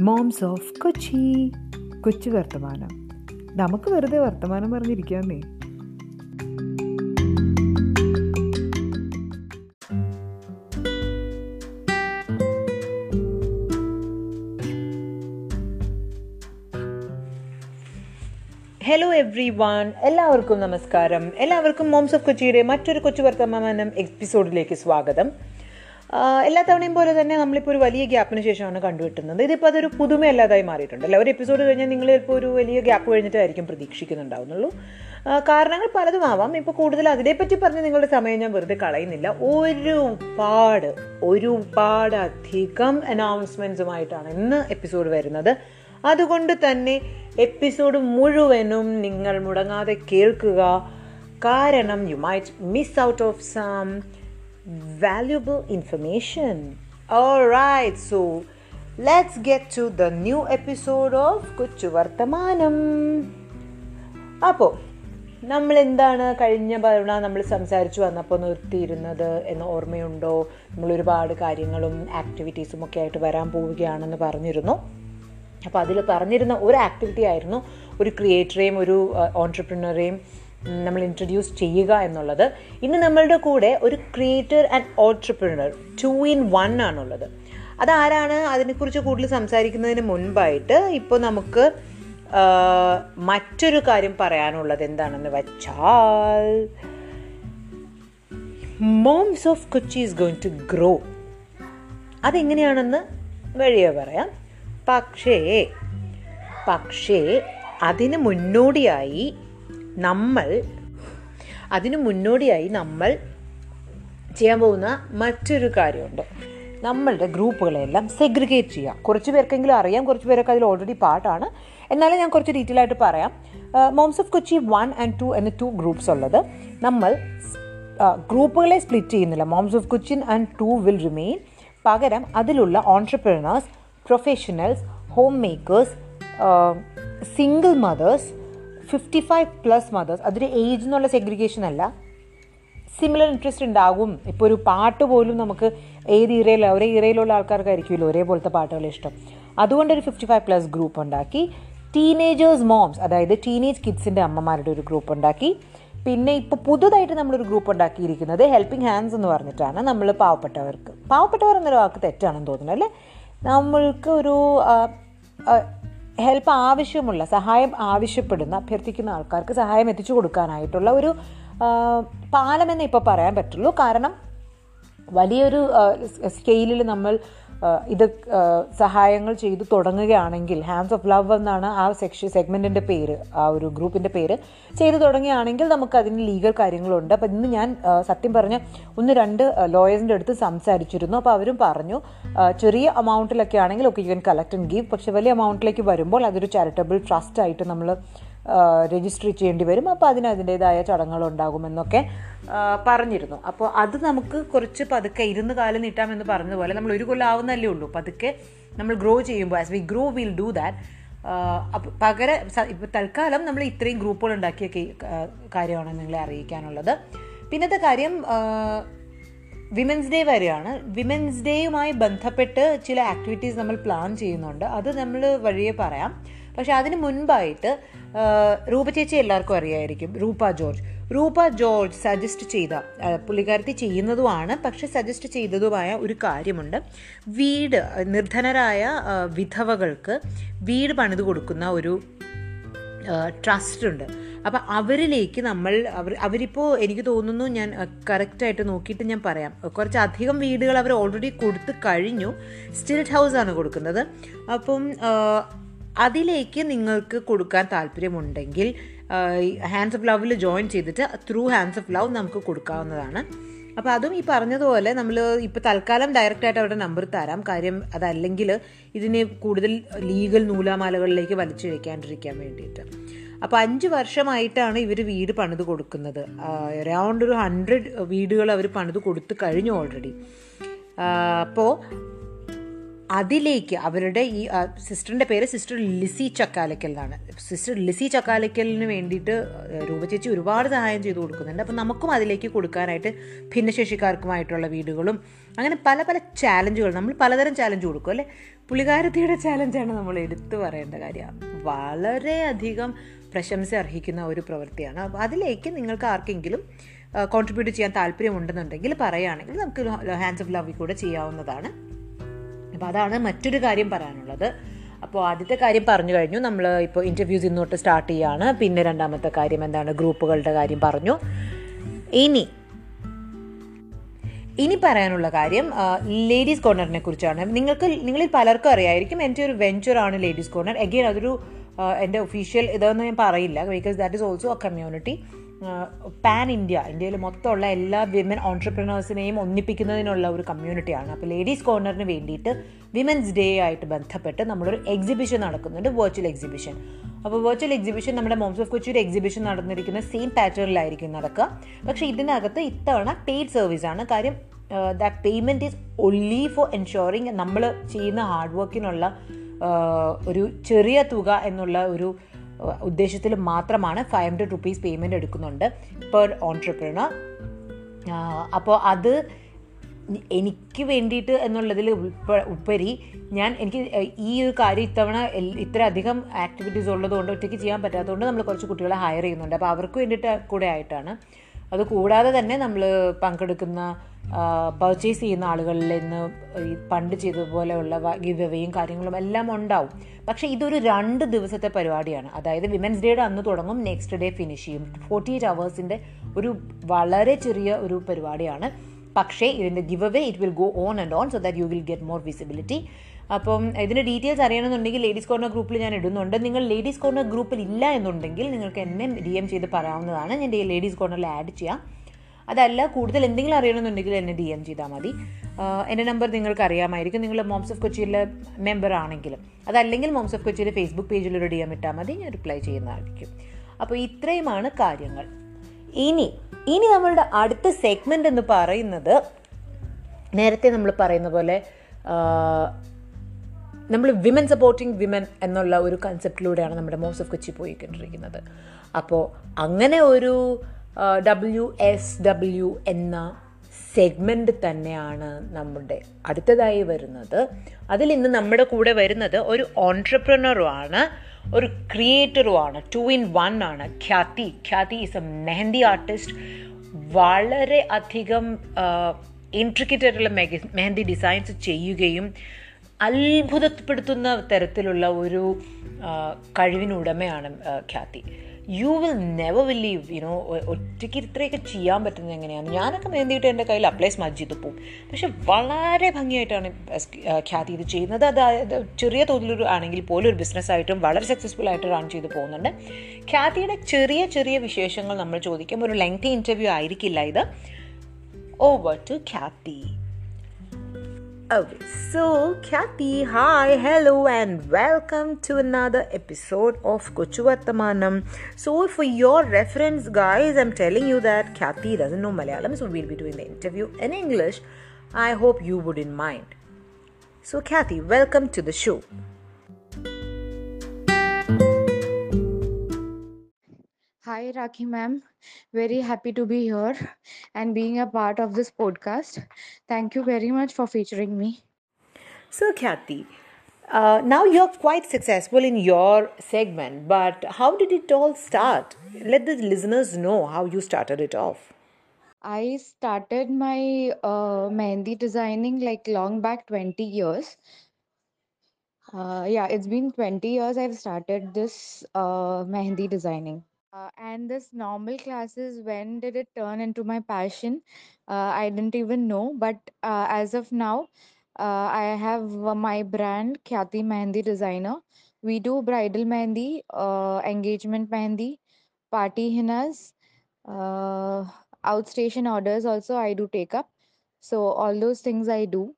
Moms of Kochi കൊച്ചു വർത്തമാനം. നമുക്ക് വെറുതെ വർത്തമാനം പറഞ്ഞിരിക്കാന്നേ. ഹലോ എവ്രി വൺ എല്ലാവർക്കും നമസ്കാരം. എല്ലാവർക്കും മോംസ് ഓഫ് കൊച്ചിയുടെ മറ്റൊരു കൊച്ചു വർത്തമാനം എപ്പിസോഡിലേക്ക് സ്വാഗതം. എല്ലാ തവണയും പോലെ തന്നെ നമ്മളിപ്പോൾ ഒരു വലിയ ഗ്യാപ്പിന് ശേഷമാണ് കണ്ടുകിട്ടുന്നത്. ഇതിപ്പോൾ അതൊരു പുതുമയല്ലാതായി മാറിയിട്ടുണ്ട് അല്ല? ഒരു എപ്പിസോഡ് കഴിഞ്ഞാൽ നിങ്ങൾ ചിലപ്പോൾ ഒരു വലിയ ഗ്യാപ്പ് കഴിഞ്ഞിട്ടായിരിക്കും പ്രതീക്ഷിക്കുന്നുണ്ടാവുന്നുള്ളൂ. കാരണങ്ങൾ പലതും ആവാം. ഇപ്പോൾ കൂടുതൽ അതിനെപ്പറ്റി പറഞ്ഞ് നിങ്ങളുടെ സമയം ഞാൻ വെറുതെ കളയുന്നില്ല. ഒരുപാട് ഒരുപാട് അധികം അനൗൺസ്മെന്റ്സുമായിട്ടാണ് ഇന്ന് എപ്പിസോഡ് വരുന്നത്. അതുകൊണ്ട് തന്നെ എപ്പിസോഡ് മുഴുവനും നിങ്ങൾ മുടങ്ങാതെ കേൾക്കുക. കാരണം you might miss out of some valuable information. All right, so let's get to the new episode of കൊച്ചു വർത്തമാനം അപ്പോൾ നമ്മൾ എന്താണ് കഴിഞ്ഞ തവണ നമ്മൾ സംസാരിച്ചു വന്നപ്പോൾ നിർത്തിയിരുന്നത് എന്ന് ഓർമ്മയുണ്ടോ? നമ്മൾ ഒരുപാട് കാര്യങ്ങളും ആക്ടിവിറ്റീസും ഒക്കെ ആയിട്ട് വരാൻ പോവുകയാണെന്ന് പറഞ്ഞിരുന്നു. അപ്പോൾ അതിൽ പറഞ്ഞിരുന്ന ഒരു ആക്ടിവിറ്റി ആയിരുന്നു ഒരു ക്രിയേറ്ററെയും ഒരു ഓൺടർപ്രിനറെയും നമ്മൾ ഇൻട്രൊഡ്യൂസ് ചെയ്യുക എന്നുള്ളത്. ഇന്ന് നമ്മളുടെ കൂടെ ഒരു creator and entrepreneur two in one ആണുള്ളത്. അതാരാണ്? അതിനെക്കുറിച്ച് കൂടുതൽ സംസാരിക്കുന്നതിന് മുൻപായിട്ട് ഇപ്പോൾ നമുക്ക് മറ്റൊരു കാര്യം പറയാനുള്ളത് എന്താണെന്ന് വെച്ചാൽ Moms of Kochi is going to grow അതെങ്ങനെയാണെന്ന് വഴിയെ പറയാം. പക്ഷേ പക്ഷേ അതിന് മുന്നോടിയായി നമ്മൾ അതിന് മുന്നോടിയായി നമ്മൾ ചെയ്യാൻ പോകുന്ന മറ്റൊരു കാര്യമുണ്ട്. നമ്മളുടെ ഗ്രൂപ്പുകളെല്ലാം സെഗ്രിഗേറ്റ് ചെയ്യാം കുറച്ച് പേർക്കെങ്കിലും അറിയാം കുറച്ച് പേരൊക്കെ അതിൽ ഓൾറെഡി പാട്ടാണ്. എന്നാലും ഞാൻ കുറച്ച് ഡീറ്റെയിൽ ആയിട്ട് പറയാം. Moms of Kochi one and two എന്ന ടു ഗ്രൂപ്പ്സ് ഉള്ളത്. നമ്മൾ ഗ്രൂപ്പുകളെ സ്പ്ലിറ്റ് ചെയ്യുന്നില്ല. Moms of Cochin and two will remain പകരം അതിലുള്ള entrepreneurs professionals home makers single mothers fifty five plus mothers അതൊരു ഏജ് എന്നുള്ള സെഗ്രിഗേഷൻ അല്ല. സിമിലർ ഇൻട്രസ്റ്റ് ഉണ്ടാകും. ഇപ്പോൾ ഒരു പാട്ട് പോലും നമുക്ക് ഏത് ഇറയിൽ ഒരേ ഇറയിലുള്ള ആൾക്കാർക്കായിരിക്കുമല്ലോ ഒരേപോലത്തെ പാട്ടുകൾ ഇഷ്ടം. അതുകൊണ്ട് ഒരു ഫിഫ്റ്റി ഫൈവ് പ്ലസ് ഗ്രൂപ്പ് ഉണ്ടാക്കി. ടീനേജേഴ്സ് മോംസ് അതായത് ടീനേജ് കിഡ്സിന്റെ അമ്മമാരുടെ ഒരു ഗ്രൂപ്പ് ഉണ്ടാക്കി. പിന്നെ ഇപ്പോൾ പുതുതായിട്ട് നമ്മളൊരു ഗ്രൂപ്പ് ഉണ്ടാക്കിയിരിക്കുന്നത് ഹെൽപ്പിംഗ് ഹാൻഡ്സ് എന്ന് പറഞ്ഞിട്ടാണ് നമ്മൾ പാവപ്പെട്ടവർക്ക്. പാവപ്പെട്ടവർ എന്നൊരു വാക്ക് തെറ്റാണെന്ന് തോന്നുന്നു അല്ലേ? നമ്മൾക്ക് ഒരു ഹെൽപ്പ് ആവശ്യമുള്ള സഹായം ആവശ്യപ്പെടുന്ന അഭ്യർത്ഥിക്കുന്ന ആൾക്കാർക്ക് സഹായം എത്തിച്ചു കൊടുക്കാനായിട്ടുള്ള ഒരു പാലമെന്ന് ഇപ്പോൾ പറയാൻ പറ്റുള്ളൂ. കാരണം വലിയൊരു സ്കെയിലിൽ നമ്മൾ ഇത് സഹായങ്ങൾ ചെയ്തു തുടങ്ങുകയാണെങ്കിൽ ഹാൻഡ്സ് ഓഫ് ലവ് എന്നാണ് ആ സെക്ഷൻ സെഗ്മെന്റിന്റെ പേര് ആ ഒരു ഗ്രൂപ്പിന്റെ പേര് ചെയ്തു തുടങ്ങുകയാണെങ്കിൽ നമുക്ക് അതിന് ലീഗൽ കാര്യങ്ങളുണ്ട്. അപ്പം ഇന്ന് ഞാൻ സത്യം പറഞ്ഞ ഒന്ന് രണ്ട് ലോയേഴ്സിന്റെ അടുത്ത് സംസാരിച്ചിരുന്നു. അപ്പോൾ അവരും പറഞ്ഞു ചെറിയ എമൗണ്ടിലൊക്കെ ആണെങ്കിൽ ഒക്കെ you can collect and give പക്ഷേ വലിയ എമൗണ്ടിലേക്ക് വരുമ്പോൾ അതൊരു ചാരിറ്റബിൾ ട്രസ്റ്റ് ആയിട്ട് നമ്മൾ രജിസ്റ്റർ ചെയ്യേണ്ടി വരും. അപ്പോൾ അതിന് അതിന്റെതായ ചടങ്ങുകളുണ്ടാകുമെന്നൊക്കെ ആ, പറഞ്ഞിരുന്നു. അപ്പോൾ അത് നമുക്ക് കുറച്ച് പതുക്കെ ഇരുന്ന് കാലം നീട്ടാമെന്ന് പറഞ്ഞതുപോലെ നമ്മൾ ഒരു കൊല്ലം ആവുന്നല്ലേ ഉള്ളൂ. പതുക്കെ നമ്മൾ ഗ്രോ ചെയ്യുമ്പോൾ as we grow will do that പകര ഇപ്പോൾ തൽക്കാലം നമ്മൾ ഇത്രയും ഗ്രൂപ്പുകൾ ഉണ്ടാക്കിയ കാര്യമാണ് നിങ്ങളെ അറിയിക്കാനുള്ളത്. പിന്നത്തെ കാര്യം വിമൻസ് ഡേ വരെയാണ്. വിമൻസ് ഡേയുമായി ബന്ധപ്പെട്ട് ചില ആക്ടിവിറ്റീസ് നമ്മൾ പ്ലാൻ ചെയ്യുന്നുണ്ട്. അത് നമ്മൾ വഴിയെ പറയാം. പക്ഷെ അതിന് മുൻപായിട്ട് രൂപ ചേച്ചി എല്ലാവർക്കും അറിയായിരിക്കും. രൂപ ജോർജ്. രൂപ ജോർജ് സജസ്റ്റ് ചെയ്ത പുള്ളിക്കാരത്തി ചെയ്യുന്നതുമാണ്. പക്ഷെ സജസ്റ്റ് ചെയ്തതുമായ ഒരു കാര്യമുണ്ട്. വീട് നിർധനരായ വിധവകൾക്ക് വീട് പണിത് കൊടുക്കുന്ന ഒരു ട്രസ്റ്റ് ഉണ്ട്. അപ്പം അവരിലേക്ക് നമ്മൾ അവർ അവരിപ്പോൾ എനിക്ക് തോന്നുന്നു ഞാൻ കറക്റ്റായിട്ട് നോക്കിയിട്ട് ഞാൻ പറയാം. കുറച്ചധികം വീടുകൾ അവർ ഓൾറെഡി കൊടുത്തു കഴിഞ്ഞു. സ്റ്റിൽറ്റ് ഹൗസ് ആണ് കൊടുക്കുന്നത്. അപ്പം അതിലേക്ക് നിങ്ങൾക്ക് കൊടുക്കാൻ താല്പര്യമുണ്ടെങ്കിൽ ഹാൻഡ്സ് ഓഫ് ലവിൽ ജോയിൻ ചെയ്തിട്ട് ത്രൂ ഹാൻഡ്സ് ഓഫ് ലവ് നമുക്ക് കൊടുക്കാവുന്നതാണ്. അപ്പോൾ അതും ഈ പറഞ്ഞതുപോലെ നമ്മൾ ഇപ്പോൾ തൽക്കാലം ഡയറക്റ്റായിട്ട് അവരുടെ നമ്പർ തരാം. കാര്യം അതല്ലെങ്കിൽ ഇതിനെ കൂടുതൽ ലീഗൽ നൂലാമാലകളിലേക്ക് വലിച്ചിഴക്കാണ്ടിരിക്കാൻ വേണ്ടിയിട്ട്. അപ്പോൾ അഞ്ച് വർഷമായിട്ടാണ് ഇവർ വീട് പണിത് കൊടുക്കുന്നത്. അറൗണ്ട് ഒരു ഹൺഡ്രഡ് വീടുകൾ അവർ പണിത് കൊടുത്തു കഴിഞ്ഞു ഓൾറെഡി അപ്പോൾ അതിലേക്ക് അവരുടെ ഈ സിസ്റ്ററിന്റെ പേര് സിസ്റ്റർ ലിസി ചക്കാലക്കൽ എന്നാണ് സിസ്റ്റർ ലിസി ചക്കാലക്കലിന് വേണ്ടിയിട്ട് രൂപചേച്ചി ഒരുപാട് സഹായം ചെയ്തു കൊടുക്കുന്നുണ്ട്. അപ്പം നമുക്കും അതിലേക്ക് കൊടുക്കാനായിട്ട് ഭിന്നശേഷിക്കാർക്കുമായിട്ടുള്ള വീടുകളും അങ്ങനെ പല പല ചാലഞ്ചുകൾ നമ്മൾ പലതരം ചാലഞ്ച് കൊടുക്കും അല്ലേ? പുള്ളിക്കാരത്തിയുടെ ചാലഞ്ചാണ് നമ്മൾ എടുത്തു പറയേണ്ട കാര്യം. വളരെയധികം പ്രശംസ അർഹിക്കുന്ന ഒരു പ്രവൃത്തിയാണ്. അപ്പോൾ അതിലേക്ക് നിങ്ങൾക്ക് ആർക്കെങ്കിലും കോൺട്രിബ്യൂട്ട് ചെയ്യാൻ താല്പര്യമുണ്ടെന്നുണ്ടെങ്കിൽ പറയുകയാണെങ്കിൽ നമുക്ക് ഹാൻഡ്സ് ഓഫ് ലവിൽ കൂടെ ചെയ്യാവുന്നതാണ്. അപ്പോൾ അതാണ് മറ്റൊരു കാര്യം പറയാനുള്ളത്. അപ്പോൾ ആദ്യത്തെ കാര്യം പറഞ്ഞു കഴിഞ്ഞു. നമ്മൾ ഇപ്പോൾ ഇന്റർവ്യൂസ് ഇന്നോട്ട് സ്റ്റാർട്ട് ചെയ്യുകയാണ് പിന്നെ രണ്ടാമത്തെ കാര്യം എന്താണ്? ഗ്രൂപ്പുകളുടെ കാര്യം പറഞ്ഞു. ഇനി ഇനി പറയാനുള്ള കാര്യം ലേഡീസ് കോർണറിനെ കുറിച്ചാണ്. നിങ്ങൾക്ക് നിങ്ങളിൽ പലർക്കും അറിയായിരിക്കും എന്റെ ഒരു വെഞ്ചറാണ് ലേഡീസ് കോർണർ എഗെയിൻ അതൊരു എന്റെ ഒഫീഷ്യൽ ഇതൊന്നും ഞാൻ പറയില്ല. Because that is also a community pan India ഇന്ത്യയിൽ മൊത്തമുള്ള എല്ലാ വിമൻ ഓൺടർപ്രണേഴ്സിനെയും ഒന്നിപ്പിക്കുന്നതിനുള്ള ഒരു കമ്മ്യൂണിറ്റിയാണ് അപ്പോൾ ലേഡീസ് കോർണറിന് വേണ്ടിയിട്ട് വിമൻസ് ഡേ ആയിട്ട് ബന്ധപ്പെട്ട് നമ്മളൊരു എക്സിബിഷൻ നടക്കുന്നുണ്ട് വെർച്വൽ എക്സിബിഷൻ അപ്പോൾ വെർച്വൽ എക്സിബിഷൻ നമ്മുടെ മോംസ് ഓഫ് കൊച്ചി ഒരു എക്സിബിഷൻ നടന്നിരിക്കുന്ന സെയിം പാറ്റേണിലായിരിക്കും നടക്കുക. പക്ഷേ ഇതിനകത്ത് ഇത്തവണ പെയ്ഡ് സർവീസാണ് കാര്യം the payment is only for ensuring നമ്മൾ ചെയ്യുന്ന ഹാർഡ് വർക്കിനുള്ള ഒരു ചെറിയ തുക എന്നുള്ള ഒരു ഉദ്ദേശത്തിൽ മാത്രമാണ് ഫൈവ് ഹൺഡ്രഡ് റുപ്പീസ് പേയ്മെന്റ് എടുക്കുന്നുണ്ട് പെർ ഓൺട്രപ്രണർ അപ്പോൾ അത് എനിക്ക് വേണ്ടിയിട്ട് എന്നുള്ളതിൽ ഉപരി ഞാൻ എനിക്ക് ഈ ഒരു കാര്യം ഇത്തവണ ഇത്ര അധികം ആക്ടിവിറ്റീസ് ഉള്ളതുകൊണ്ട് ഒറ്റയ്ക്ക് ചെയ്യാൻ പറ്റാത്തതുകൊണ്ട് നമ്മൾ കുറച്ച് കുട്ടികളെ ഹയർ ചെയ്യുന്നുണ്ട്. അപ്പോൾ അവർക്ക് വേണ്ടിയിട്ട് കൂടെ ആയിട്ടാണ്. അത് കൂടാതെ തന്നെ നമ്മൾ പങ്കെടുക്കുന്ന പർച്ചേസ് ചെയ്യുന്ന ആളുകളിൽ നിന്ന് ഈ പണ്ട് ചെയ്തതുപോലെയുള്ള ഗിവ് എവേയും കാര്യങ്ങളും എല്ലാം ഉണ്ടാവും. പക്ഷേ ഇതൊരു രണ്ട് ദിവസത്തെ പരിപാടിയാണ്. അതായത് വിമൻസ് ഡേയുടെ അന്ന് തുടങ്ങും നെക്സ്റ്റ് ഡേ ഫിനിഷ് ചെയ്യും. ഫോർട്ടി എയ്റ്റ് അവേഴ്സിന്റെ ഒരു വളരെ ചെറിയ ഒരു പരിപാടിയാണ്. പക്ഷേ ഇതിന്റെ give away it will go on and on so that you will get more visibility അപ്പം ഇതിന്റെ ഡീറ്റെയിൽസ് അറിയണമെന്നുണ്ടെങ്കിൽ ലേഡീസ് കോർണർ ഗ്രൂപ്പിൽ ഞാൻ ഇടുന്നുണ്ട്. നിങ്ങൾ ലേഡീസ് കോർണർ ഗ്രൂപ്പിൽ ഇല്ല എന്നുണ്ടെങ്കിൽ നിങ്ങൾക്ക് എന്നെ ഡി എം ചെയ്ത് പറയാവുന്നതാണ്. ഞാൻ ലേഡീസ് കോർണറിൽ ആഡ് ചെയ്യാം. അതല്ല കൂടുതൽ എന്തെങ്കിലും അറിയണമെന്നുണ്ടെങ്കിൽ എന്നെ ഡി എം ചെയ്താൽ മതി. എന്റെ നമ്പർ നിങ്ങൾക്ക് അറിയാമായിരിക്കും. നിങ്ങൾ മോംസ് ഓഫ് കൊച്ചിയിലെ മെമ്പർ ആണെങ്കിലും. അതല്ലെങ്കിൽ മോംസ് ഓഫ് കൊച്ചിയിലെ ഫേസ്ബുക്ക് പേജിൽ ഒരു ഡി എം ഇട്ടാൽ മതി. ഞാൻ റിപ്ലൈ ചെയ്യുന്നതായിരിക്കും. അപ്പോൾ ഇത്രയുമാണ് കാര്യങ്ങൾ. ഇനി ഇനി നമ്മളുടെ അടുത്ത സെഗ്മെന്റ് എന്ന് പറയുന്നത് നേരത്തെ നമ്മൾ പറയുന്ന പോലെ നമ്മൾ വിമൻ സപ്പോർട്ടിങ് വിമൻ എന്നുള്ള ഒരു കൺസെപ്റ്റിലൂടെയാണ് നമ്മുടെ മോസ് ഓഫ് കൊച്ചി പോയിക്കൊണ്ടിരിക്കുന്നത്. അപ്പോൾ അങ്ങനെ ഒരു ഡബ്ല്യു എസ് ഡബ്ല്യു എന്ന സെഗ്മെന്റ് തന്നെയാണ് നമ്മുടെ അടുത്തതായി വരുന്നത്. അതിൽ ഇന്ന് നമ്മുടെ കൂടെ വരുന്നത് ഒരു ഓൺട്രപ്രണറുമാണ് ഒരു ക്രിയേറ്ററുമാണ് ടു ഇൻ വൺ ആണ്. Khyati Khyati is a mehndi artist വളരെ അധികം ഇൻട്രിക്കറ്റ് ആയിട്ടുള്ള മെഹന്തി ഡിസൈൻസ് ചെയ്യുകയും അത്ഭുതപ്പെടുത്തുന്ന തരത്തിലുള്ള ഒരു കഴിവിനുടമയാണ് Khyati. You will never believe you know ഒറ്റയ്ക്ക് ഇത്രയൊക്കെ ചെയ്യാൻ പറ്റുന്നത് എങ്ങനെയാണ്? ഞാനൊക്കെ മേന്തിയിട്ട് എന്റെ കയ്യിൽ അപ്ലൈസ് മജ്ജിത്ത് പോവും. പക്ഷെ വളരെ ഭംഗിയായിട്ടാണ് ഖ്യാതി ഇത് ചെയ്യുന്നത്. അതായത് ചെറിയ തോതിലൊരു ആണെങ്കിൽ പോലും ഒരു ബിസിനസ്സായിട്ടും വളരെ സക്സസ്ഫുൾ ആയിട്ട് റൺ ചെയ്ത് പോകുന്നുണ്ട്. ഖ്യാതിയുടെ ചെറിയ ചെറിയ വിശേഷങ്ങൾ നമ്മൾ ചോദിക്കും ഒരു ലെങ്തി ഇന്റർവ്യൂ ആയിരിക്കില്ല ഇത്. Over to Khyati. Okay, so Kathy, hi, hello, and welcome to another episode of Kochu Vartamanam. So, for your reference, guys, I'm telling you that Kathy doesn't know Malayalam, so we'll be doing the interview in English. I hope you wouldn't mind. So, Kathy, welcome to the show. Hi, Rakhi ma'am. Very happy to be here and being a part of this podcast. Thank you very much for featuring me. So, Kathy, uh, now you're quite successful in your segment, but how did it all start? Let the listeners know how you started it off. I started my uh, mehendi designing like long back 20 years. Uh, yeah, it's been 20 years I've started this uh, mehendi designing. Uh, and this normal classes, when did it turn into my passion? Uh, I didn't even know. But uh, as of now, uh, I have my brand, Khyati Mehendi Designer. We do bridal mehendi, uh, engagement mehendi, party hennas, uh, outstation orders also I do take up. So all those things I do.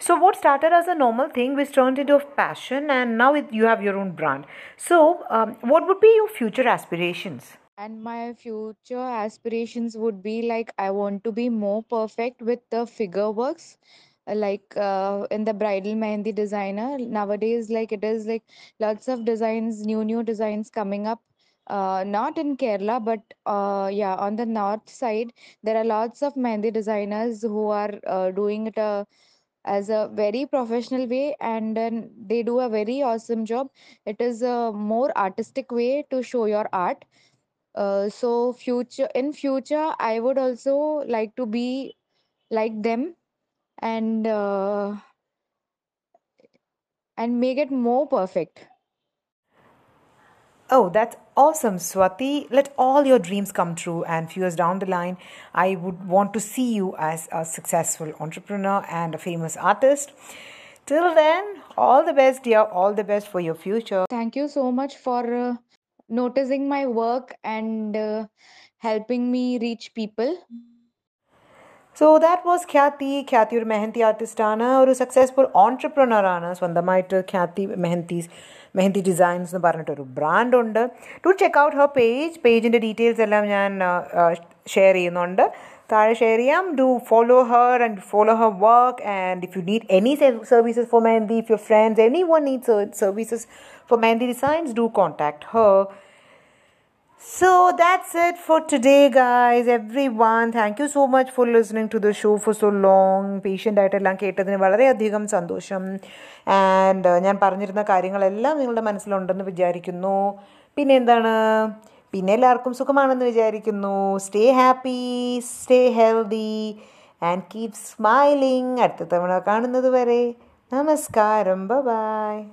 So, what started as a normal thing, which turned into a passion, and now it, you have your own brand. So, um, what would be your future aspirations? And my future aspirations would be like I want to be more perfect with the figure works, like uh, in the bridal mehendi designer nowadays like it is like lots of designs new new designs coming up uh, not in kerala but uh, yeah on the north side there are lots of mehendi designers who are uh, doing it uh, as a very professional way and then they do a very awesome job. It is a more artistic way to show your art. Uh, so future in future i would also like to be like them and uh, and make it more perfect Oh, that's awesome, Swati. Let all your dreams come true. And few years down the line, I would want to see you as a successful entrepreneur and a famous artist. Till then, all the best, dear. All the best for your future. Thank you so much for uh, noticing my work and uh, helping me reach people. So that was Khyati, Khyati or or a successful entrepreneur, Ana Swandamaita Khyati Mehanti's. Mehendi designs എന്ന് പറഞ്ഞിട്ടൊരു ബ്രാൻഡുണ്ട്. To check out her page പേജിന്റെ details എല്ലാം ഞാൻ share ചെയ്യുന്നുണ്ട്. താഴെ share ചെയ്യാം. Do follow her and follow her work and if you need any services for Mehendi if your friends any one need services for Mehendi designs do contact her So that's it for today, guys. Everyone, thank you so much for listening to the show for so long. Patient ആയിട്ടെല്ലാം കേട്ടതിന് വളരെയധികം സന്തോഷം. And ഞാൻ പറഞ്ഞിരുന്ന കാര്യങ്ങളെല്ലാം നിങ്ങളുടെ മനസ്സിലുണ്ടെന്ന് വിചാരിക്കുന്നു. പിന്നെ എന്താണ്? പിന്നെ എല്ലാവർക്കും സുഖമാണെന്ന് വിചാരിക്കുന്നു. Stay happy stay healthy and keep smiling അടുത്ത തവണ കാണുന്നത് വരെ നമസ്കാരം. ബൈ